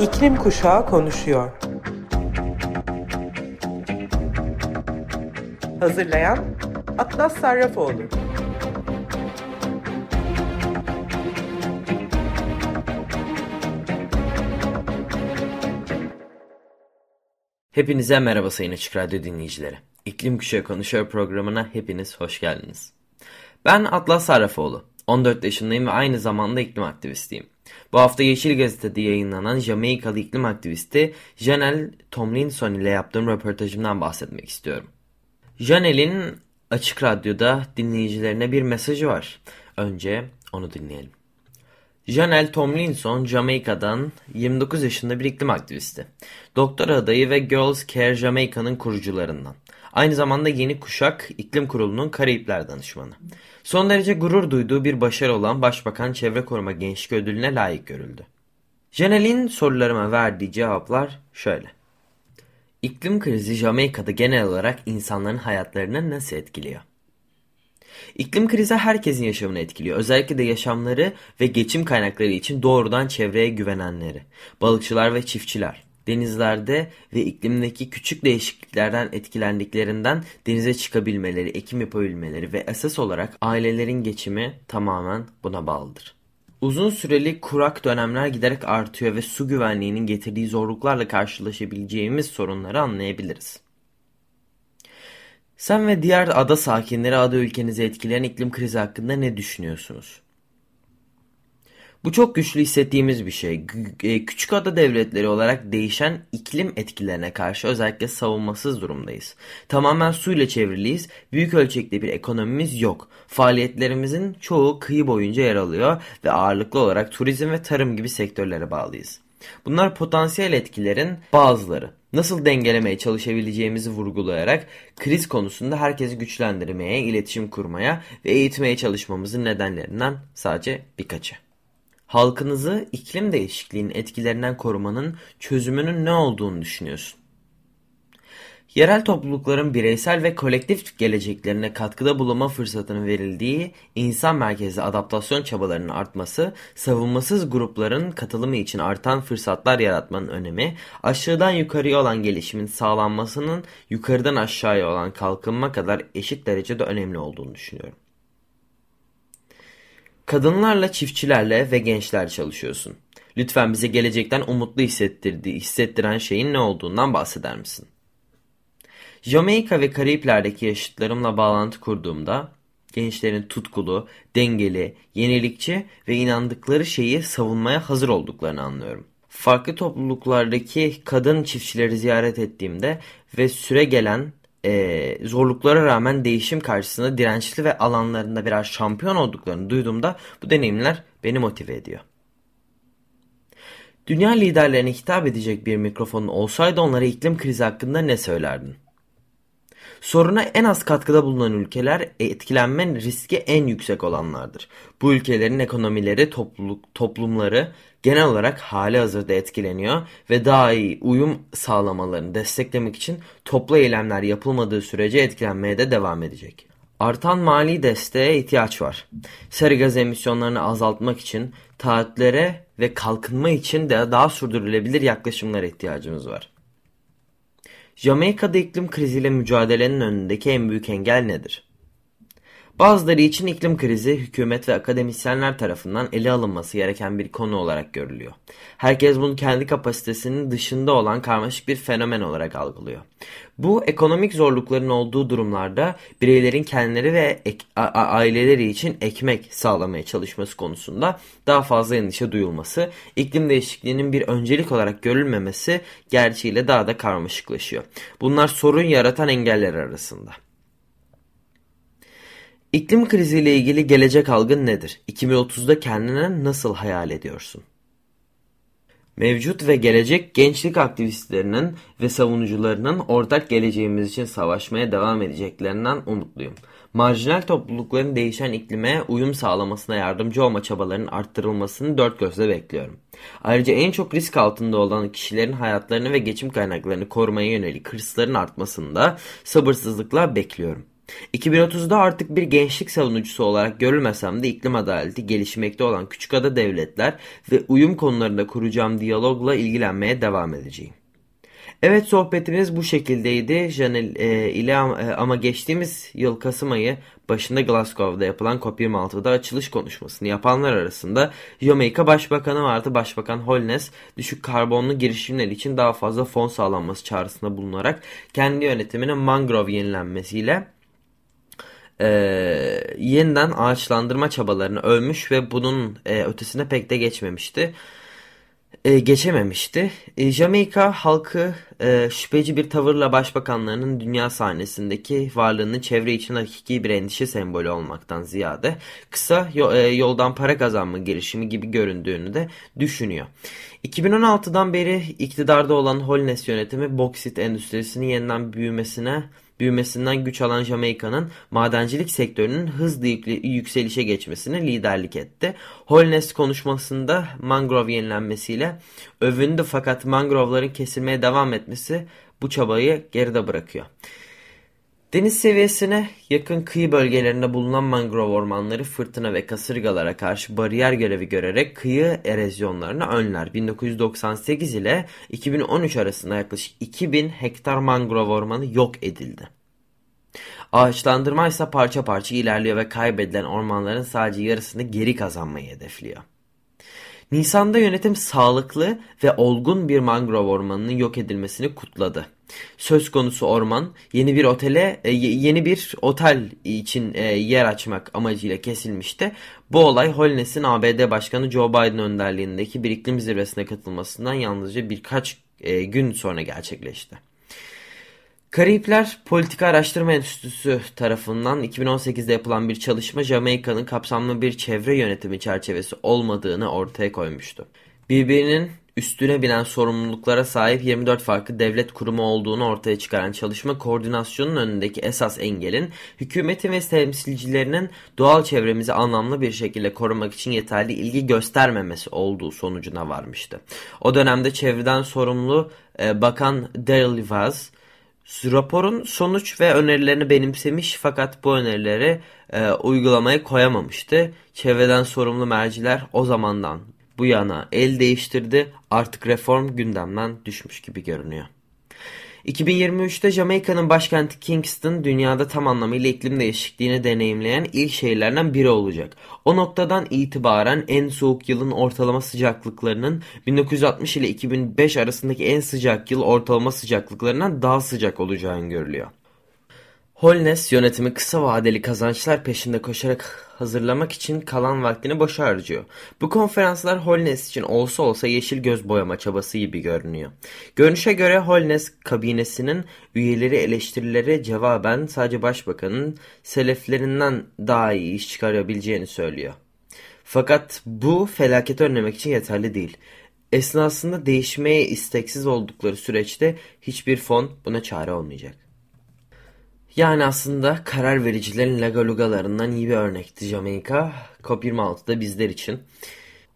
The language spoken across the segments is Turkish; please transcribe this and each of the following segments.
İklim Kuşağı konuşuyor. Hazırlayan Atlas Sarrafoğlu. Hepinize merhaba Sayın Açık Radyo dinleyicileri. İklim Kuşağı Konuşuyor programına hepiniz hoş geldiniz. Ben Atlas Sarrafoğlu. 14 yaşındayım ve aynı zamanda iklim aktivistiyim. Bu hafta Yeşil Gazete'de yayınlanan Jamaikalı iklim aktivisti Janelle Tomlinson ile yaptığım röportajımdan bahsetmek istiyorum. Janelle'in Açık Radyo'da dinleyicilerine bir mesajı var. Önce onu dinleyelim. Janelle Tomlinson, Jamaika'dan 29 yaşında bir iklim aktivisti. Doktor adayı ve Girls Care Jamaica'nın kurucularından. Aynı zamanda Yeni Kuşak İklim Kurulu'nun Karayipler danışmanı. Son derece gurur duyduğu bir başarı olan Başbakan Çevre Koruma Gençlik Ödülüne layık görüldü. Janelle'in sorularıma verdiği cevaplar şöyle. İklim krizi Jamaika'da genel olarak insanların hayatlarını nasıl etkiliyor? İklim krizi herkesin yaşamını etkiliyor. Özellikle de yaşamları ve geçim kaynakları için doğrudan çevreye güvenenleri. Balıkçılar ve çiftçiler. Denizlerde ve iklimdeki küçük değişikliklerden etkilendiklerinden denize çıkabilmeleri, ekim yapabilmeleri ve esas olarak ailelerin geçimi tamamen buna bağlıdır. Uzun süreli kurak dönemler giderek artıyor ve su güvenliğinin getirdiği zorluklarla karşılaşabileceğimiz sorunları anlayabiliriz. Sen ve diğer ada sakinleri ada ülkenizi etkileyen iklim krizi hakkında ne düşünüyorsunuz? Bu çok güçlü hissettiğimiz bir şey. E, küçük ada devletleri olarak değişen iklim etkilerine karşı özellikle savunmasız durumdayız. Tamamen suyla çevriliyiz. Büyük ölçekte bir ekonomimiz yok. Faaliyetlerimizin çoğu kıyı boyunca yer alıyor ve ağırlıklı olarak turizm ve tarım gibi sektörlere bağlıyız. Bunlar potansiyel etkilerin bazıları. Nasıl dengelemeye çalışabileceğimizi vurgulayarak kriz konusunda herkesi güçlendirmeye, iletişim kurmaya ve eğitmeye çalışmamızın nedenlerinden sadece birkaçı. Halkınızı iklim değişikliğinin etkilerinden korumanın çözümünün ne olduğunu düşünüyorsun? Yerel toplulukların bireysel ve kolektif geleceklerine katkıda bulunma fırsatının verildiği insan merkezli adaptasyon çabalarının artması, savunmasız grupların katılımı için artan fırsatlar yaratmanın önemi, aşağıdan yukarıya olan gelişimin sağlanmasının yukarıdan aşağıya olan kalkınma kadar eşit derecede önemli olduğunu düşünüyorum. Kadınlarla, çiftçilerle ve gençler çalışıyorsun. Lütfen bize gelecekten umutlu hissettirdiği, hissettiren şeyin ne olduğundan bahseder misin? Jamaika ve Karayipler'deki yaşıtlarımla bağlantı kurduğumda gençlerin tutkulu, dengeli, yenilikçi ve inandıkları şeyi savunmaya hazır olduklarını anlıyorum. Farklı topluluklardaki kadın çiftçileri ziyaret ettiğimde ve süre gelen e, zorluklara rağmen değişim karşısında dirençli ve alanlarında birer şampiyon olduklarını duyduğumda bu deneyimler beni motive ediyor. Dünya liderlerine hitap edecek bir mikrofonun olsaydı onlara iklim krizi hakkında ne söylerdin? Soruna en az katkıda bulunan ülkeler etkilenme riski en yüksek olanlardır. Bu ülkelerin ekonomileri, topluluk, toplumları genel olarak hali hazırda etkileniyor ve daha iyi uyum sağlamalarını desteklemek için toplu eylemler yapılmadığı sürece etkilenmeye de devam edecek. Artan mali desteğe ihtiyaç var. Seri gaz emisyonlarını azaltmak için taahhütlere ve kalkınma için de daha sürdürülebilir yaklaşımlara ihtiyacımız var. Jamaika'da iklim kriziyle mücadelenin önündeki en büyük engel nedir? Bazıları için iklim krizi hükümet ve akademisyenler tarafından ele alınması gereken bir konu olarak görülüyor. Herkes bunu kendi kapasitesinin dışında olan karmaşık bir fenomen olarak algılıyor. Bu ekonomik zorlukların olduğu durumlarda bireylerin kendileri ve aileleri için ekmek sağlamaya çalışması konusunda daha fazla endişe duyulması, iklim değişikliğinin bir öncelik olarak görülmemesi gerçeğiyle daha da karmaşıklaşıyor. Bunlar sorun yaratan engeller arasında. İklim kriziyle ilgili gelecek algın nedir? 2030'da kendine nasıl hayal ediyorsun? Mevcut ve gelecek gençlik aktivistlerinin ve savunucularının ortak geleceğimiz için savaşmaya devam edeceklerinden umutluyum. Marjinal toplulukların değişen iklime uyum sağlamasına yardımcı olma çabalarının arttırılmasını dört gözle bekliyorum. Ayrıca en çok risk altında olan kişilerin hayatlarını ve geçim kaynaklarını korumaya yönelik hırsların artmasını da sabırsızlıkla bekliyorum. 2030'da artık bir gençlik savunucusu olarak görülmesem de iklim adaleti gelişmekte olan küçük ada devletler ve uyum konularında kuracağım diyalogla ilgilenmeye devam edeceğim. Evet sohbetimiz bu şekildeydi Janel e, ile e, ama geçtiğimiz yıl Kasım ayı başında Glasgow'da yapılan COP26'da açılış konuşmasını yapanlar arasında Jamaika Başbakanı vardı. Başbakan Holness düşük karbonlu girişimler için daha fazla fon sağlanması çağrısında bulunarak kendi yönetiminin mangrove yenilenmesiyle e, yeniden ağaçlandırma çabalarını övmüş ve bunun e, ötesine pek de geçmemişti e, geçememişti. E, Jamaika halkı e, şüpheci bir tavırla başbakanlarının dünya sahnesindeki varlığının çevre için hakiki bir endişe sembolü olmaktan ziyade kısa e, yoldan para kazanma girişimi gibi göründüğünü de düşünüyor. 2016'dan beri iktidarda olan Holness yönetimi boksit endüstrisinin yeniden büyümesine büyümesinden güç alan Jamaika'nın madencilik sektörünün hızlı yükselişe geçmesine liderlik etti. Holness konuşmasında mangrove yenilenmesiyle övündü fakat mangrovların kesilmeye devam etmesi bu çabayı geride bırakıyor. Deniz seviyesine yakın kıyı bölgelerinde bulunan mangrove ormanları fırtına ve kasırgalara karşı bariyer görevi görerek kıyı erozyonlarını önler. 1998 ile 2013 arasında yaklaşık 2000 hektar mangrove ormanı yok edildi. Ağaçlandırma ise parça parça ilerliyor ve kaybedilen ormanların sadece yarısını geri kazanmayı hedefliyor. Nisan'da yönetim sağlıklı ve olgun bir mangrove ormanının yok edilmesini kutladı. Söz konusu orman yeni bir otele e, yeni bir otel için e, yer açmak amacıyla kesilmişti. Bu olay Holness'in ABD Başkanı Joe Biden önderliğindeki bir iklim zirvesine katılmasından yalnızca birkaç e, gün sonra gerçekleşti. Karayipler Politika Araştırma Enstitüsü tarafından 2018'de yapılan bir çalışma Jamaika'nın kapsamlı bir çevre yönetimi çerçevesi olmadığını ortaya koymuştu. Birbirinin üstüne binen sorumluluklara sahip 24 farklı devlet kurumu olduğunu ortaya çıkaran çalışma koordinasyonun önündeki esas engelin hükümetin ve temsilcilerinin doğal çevremizi anlamlı bir şekilde korumak için yeterli ilgi göstermemesi olduğu sonucuna varmıştı. O dönemde çevreden sorumlu e, Bakan Daryl Vaz raporun sonuç ve önerilerini benimsemiş fakat bu önerileri e, uygulamaya koyamamıştı. Çevreden sorumlu merciler o zamandan bu yana el değiştirdi artık reform gündemden düşmüş gibi görünüyor. 2023'te Jamaika'nın başkenti Kingston dünyada tam anlamıyla iklim değişikliğini deneyimleyen ilk şehirlerden biri olacak. O noktadan itibaren en soğuk yılın ortalama sıcaklıklarının 1960 ile 2005 arasındaki en sıcak yıl ortalama sıcaklıklarından daha sıcak olacağını görülüyor. Holness yönetimi kısa vadeli kazançlar peşinde koşarak hazırlamak için kalan vaktini boşa harcıyor. Bu konferanslar Holness için olsa olsa yeşil göz boyama çabası gibi görünüyor. Görünüşe göre Holness kabinesinin üyeleri eleştirilere cevaben sadece başbakanın seleflerinden daha iyi iş çıkarabileceğini söylüyor. Fakat bu felaketi önlemek için yeterli değil. Esnasında değişmeye isteksiz oldukları süreçte hiçbir fon buna çare olmayacak. Yani aslında karar vericilerin lagalugalarından iyi bir örnekti Jamaika. COP26'da bizler için.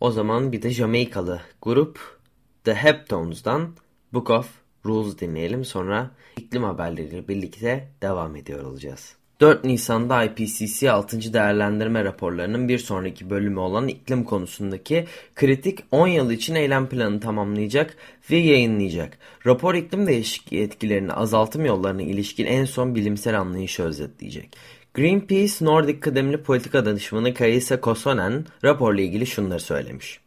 O zaman bir de Jamaikalı grup The Heptones'dan Book of Rules dinleyelim. Sonra iklim haberleriyle birlikte devam ediyor olacağız. 4 Nisan'da IPCC 6. değerlendirme raporlarının bir sonraki bölümü olan iklim konusundaki kritik 10 yıl için eylem planı tamamlayacak ve yayınlayacak. Rapor iklim değişikliği etkilerini azaltım yollarına ilişkin en son bilimsel anlayışı özetleyecek. Greenpeace Nordic kıdemli politika danışmanı Kayisa Kosonen raporla ilgili şunları söylemiş.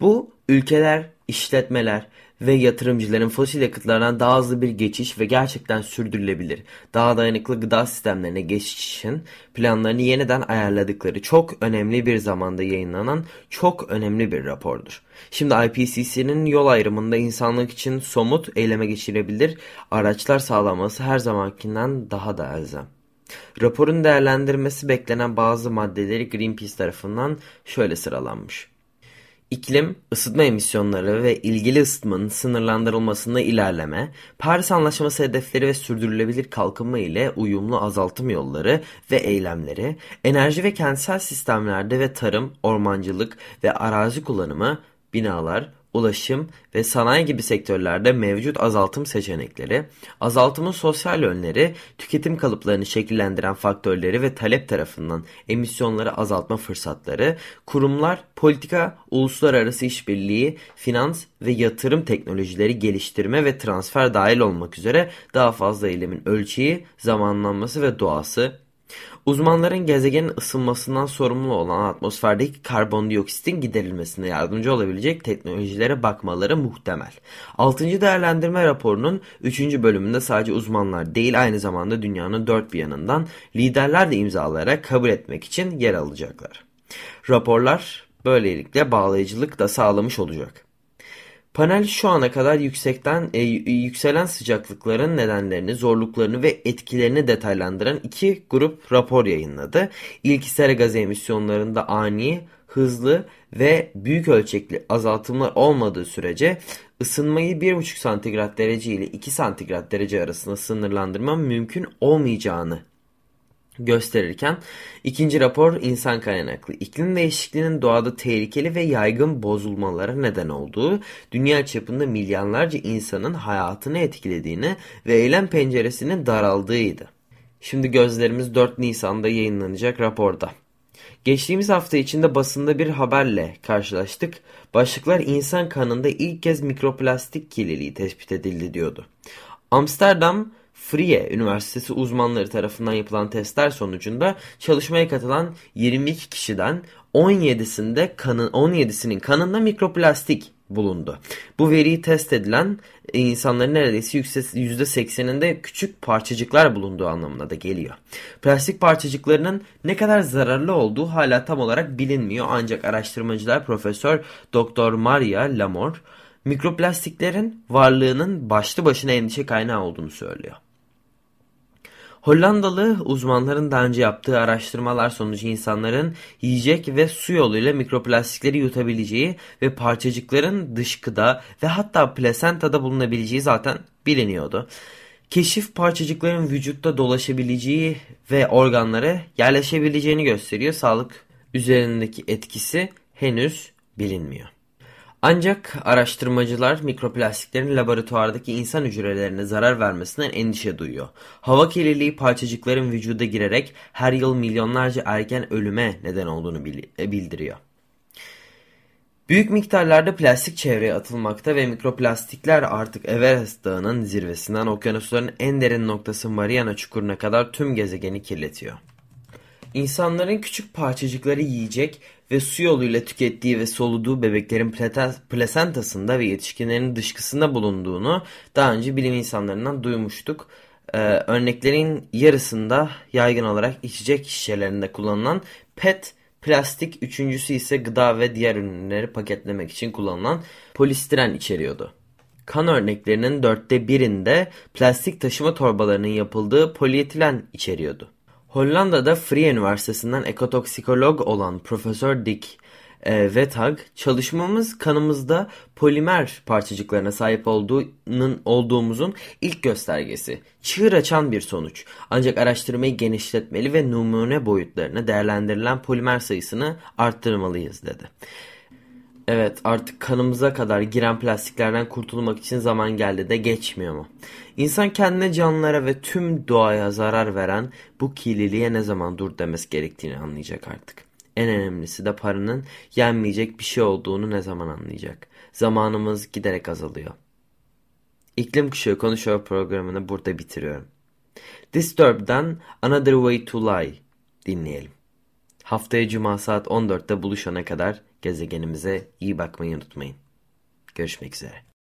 Bu ülkeler, işletmeler ve yatırımcıların fosil yakıtlardan daha hızlı bir geçiş ve gerçekten sürdürülebilir, daha dayanıklı gıda sistemlerine geçiş için planlarını yeniden ayarladıkları çok önemli bir zamanda yayınlanan çok önemli bir rapordur. Şimdi IPCC'nin yol ayrımında insanlık için somut eyleme geçirebilir araçlar sağlaması her zamankinden daha da elzem. Raporun değerlendirmesi beklenen bazı maddeleri Greenpeace tarafından şöyle sıralanmış. İklim, ısıtma emisyonları ve ilgili ısıtmanın sınırlandırılmasında ilerleme, Paris Anlaşması hedefleri ve sürdürülebilir kalkınma ile uyumlu azaltım yolları ve eylemleri, enerji ve kentsel sistemlerde ve tarım, ormancılık ve arazi kullanımı, binalar, ulaşım ve sanayi gibi sektörlerde mevcut azaltım seçenekleri, azaltımın sosyal yönleri, tüketim kalıplarını şekillendiren faktörleri ve talep tarafından emisyonları azaltma fırsatları, kurumlar, politika, uluslararası işbirliği, finans ve yatırım teknolojileri geliştirme ve transfer dahil olmak üzere daha fazla eylemin ölçeği, zamanlanması ve doğası, Uzmanların gezegenin ısınmasından sorumlu olan atmosferdeki karbondioksitin giderilmesine yardımcı olabilecek teknolojilere bakmaları muhtemel. 6. değerlendirme raporunun 3. bölümünde sadece uzmanlar değil aynı zamanda dünyanın dört bir yanından liderler de imzalayarak kabul etmek için yer alacaklar. Raporlar böylelikle bağlayıcılık da sağlamış olacak. Panel şu ana kadar yüksekten e, yükselen sıcaklıkların nedenlerini, zorluklarını ve etkilerini detaylandıran iki grup rapor yayınladı. İlk sera gazı emisyonlarında ani, hızlı ve büyük ölçekli azaltımlar olmadığı sürece ısınmayı 1,5 santigrat derece ile 2 santigrat derece arasında sınırlandırma mümkün olmayacağını gösterirken ikinci rapor insan kaynaklı iklim değişikliğinin doğada tehlikeli ve yaygın bozulmalara neden olduğu, dünya çapında milyonlarca insanın hayatını etkilediğini ve eylem penceresinin daraldığıydı. Şimdi gözlerimiz 4 Nisan'da yayınlanacak raporda. Geçtiğimiz hafta içinde basında bir haberle karşılaştık. Başlıklar insan kanında ilk kez mikroplastik kirliliği tespit edildi diyordu. Amsterdam Frie Üniversitesi uzmanları tarafından yapılan testler sonucunda çalışmaya katılan 22 kişiden 17'sinde kanın 17'sinin kanında mikroplastik bulundu. Bu veriyi test edilen insanların neredeyse %80'inde küçük parçacıklar bulunduğu anlamına da geliyor. Plastik parçacıklarının ne kadar zararlı olduğu hala tam olarak bilinmiyor ancak araştırmacılar Profesör Doktor Maria Lamor mikroplastiklerin varlığının başlı başına endişe kaynağı olduğunu söylüyor. Hollandalı uzmanların daha önce yaptığı araştırmalar sonucu insanların yiyecek ve su yoluyla mikroplastikleri yutabileceği ve parçacıkların dışkıda ve hatta plasentada bulunabileceği zaten biliniyordu. Keşif parçacıkların vücutta dolaşabileceği ve organlara yerleşebileceğini gösteriyor. Sağlık üzerindeki etkisi henüz bilinmiyor. Ancak araştırmacılar mikroplastiklerin laboratuvardaki insan hücrelerine zarar vermesinden endişe duyuyor. Hava kirliliği parçacıkların vücuda girerek her yıl milyonlarca erken ölüme neden olduğunu e, bildiriyor. Büyük miktarlarda plastik çevreye atılmakta ve mikroplastikler artık Everest Dağı'nın zirvesinden okyanusların en derin noktası Mariana Çukuru'na kadar tüm gezegeni kirletiyor. İnsanların küçük parçacıkları yiyecek ve su yoluyla tükettiği ve soluduğu bebeklerin plasentasında ve yetişkinlerin dışkısında bulunduğunu daha önce bilim insanlarından duymuştuk. Ee, örneklerin yarısında yaygın olarak içecek şişelerinde kullanılan PET plastik, üçüncüsü ise gıda ve diğer ürünleri paketlemek için kullanılan polistiren içeriyordu. Kan örneklerinin dörtte birinde plastik taşıma torbalarının yapıldığı polietilen içeriyordu. Hollanda'da Vrije Üniversitesi'nden ekotoksikolog olan Profesör Dick e, Wethag, çalışmamız kanımızda polimer parçacıklarına sahip olduğunun, olduğumuzun ilk göstergesi. Çığır açan bir sonuç. Ancak araştırmayı genişletmeli ve numune boyutlarına değerlendirilen polimer sayısını arttırmalıyız dedi. Evet artık kanımıza kadar giren plastiklerden kurtulmak için zaman geldi de geçmiyor mu? İnsan kendine canlılara ve tüm doğaya zarar veren bu kirliliğe ne zaman dur demesi gerektiğini anlayacak artık. En önemlisi de paranın yenmeyecek bir şey olduğunu ne zaman anlayacak. Zamanımız giderek azalıyor. İklim Kuşağı Konuşuyor programını burada bitiriyorum. Disturbed'dan Another Way to Lie dinleyelim. Haftaya Cuma saat 14'te buluşana kadar gezegenimize iyi bakmayı unutmayın. Görüşmek üzere.